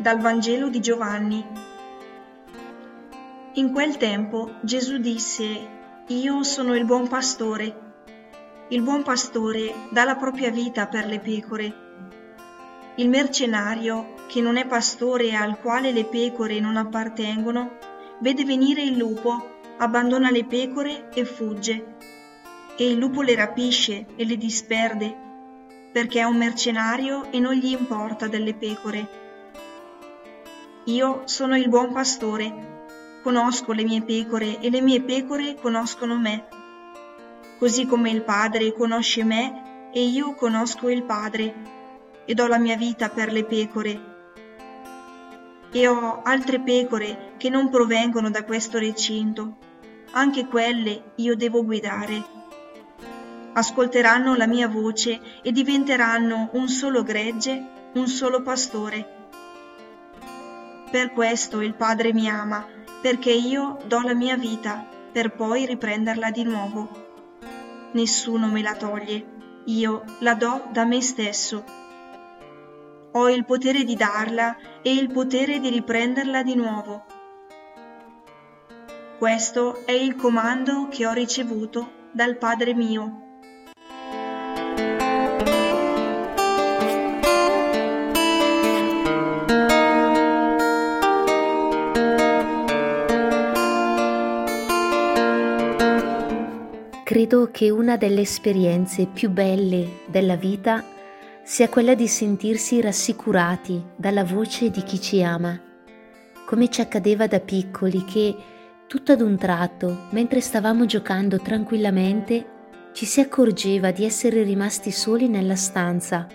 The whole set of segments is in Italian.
Dal Vangelo di Giovanni. In quel tempo Gesù disse, Io sono il buon pastore. Il buon pastore dà la propria vita per le pecore. Il mercenario, che non è pastore e al quale le pecore non appartengono, vede venire il lupo, abbandona le pecore e fugge. E il lupo le rapisce e le disperde, perché è un mercenario e non gli importa delle pecore. Io sono il buon pastore, conosco le mie pecore e le mie pecore conoscono me così come il Padre conosce me e io conosco il Padre e do la mia vita per le pecore. E ho altre pecore che non provengono da questo recinto, anche quelle io devo guidare. Ascolteranno la mia voce e diventeranno un solo gregge, un solo pastore. Per questo il Padre mi ama, perché io do la mia vita per poi riprenderla di nuovo nessuno me la toglie, io la do da me stesso. Ho il potere di darla e il potere di riprenderla di nuovo. Questo è il comando che ho ricevuto dal Padre mio. Credo che una delle esperienze più belle della vita sia quella di sentirsi rassicurati dalla voce di chi ci ama, come ci accadeva da piccoli che tutto ad un tratto, mentre stavamo giocando tranquillamente, ci si accorgeva di essere rimasti soli nella stanza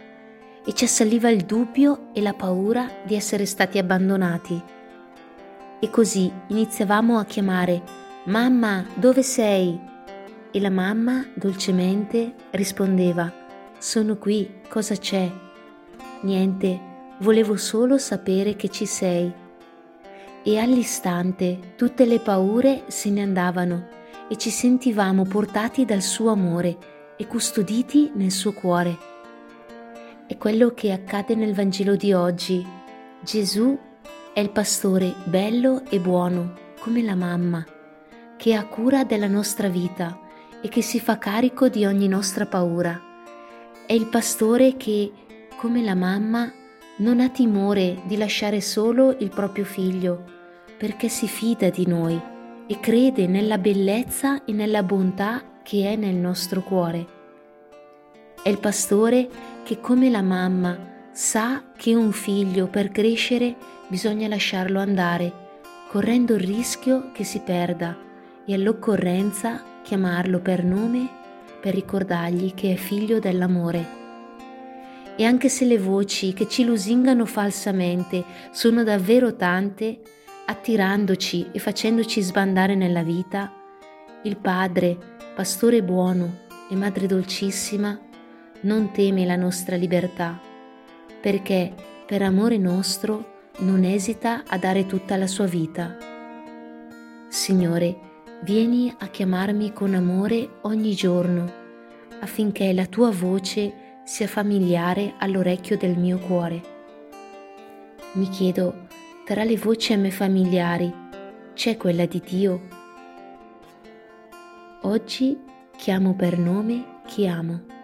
e ci assaliva il dubbio e la paura di essere stati abbandonati. E così iniziavamo a chiamare Mamma, dove sei? E la mamma dolcemente rispondeva, sono qui, cosa c'è? Niente, volevo solo sapere che ci sei. E all'istante tutte le paure se ne andavano e ci sentivamo portati dal suo amore e custoditi nel suo cuore. È quello che accade nel Vangelo di oggi. Gesù è il pastore bello e buono, come la mamma, che ha cura della nostra vita e che si fa carico di ogni nostra paura. È il pastore che, come la mamma, non ha timore di lasciare solo il proprio figlio, perché si fida di noi e crede nella bellezza e nella bontà che è nel nostro cuore. È il pastore che, come la mamma, sa che un figlio per crescere bisogna lasciarlo andare, correndo il rischio che si perda e all'occorrenza chiamarlo per nome per ricordargli che è figlio dell'amore. E anche se le voci che ci lusingano falsamente sono davvero tante, attirandoci e facendoci sbandare nella vita, il Padre, Pastore buono e Madre dolcissima, non teme la nostra libertà, perché per amore nostro non esita a dare tutta la sua vita. Signore, vieni a chiamarmi con amore ogni giorno, affinché la tua voce sia familiare all'orecchio del mio cuore. Mi chiedo, tra le voci a me familiari, c'è quella di Dio? Oggi chiamo per nome chi amo.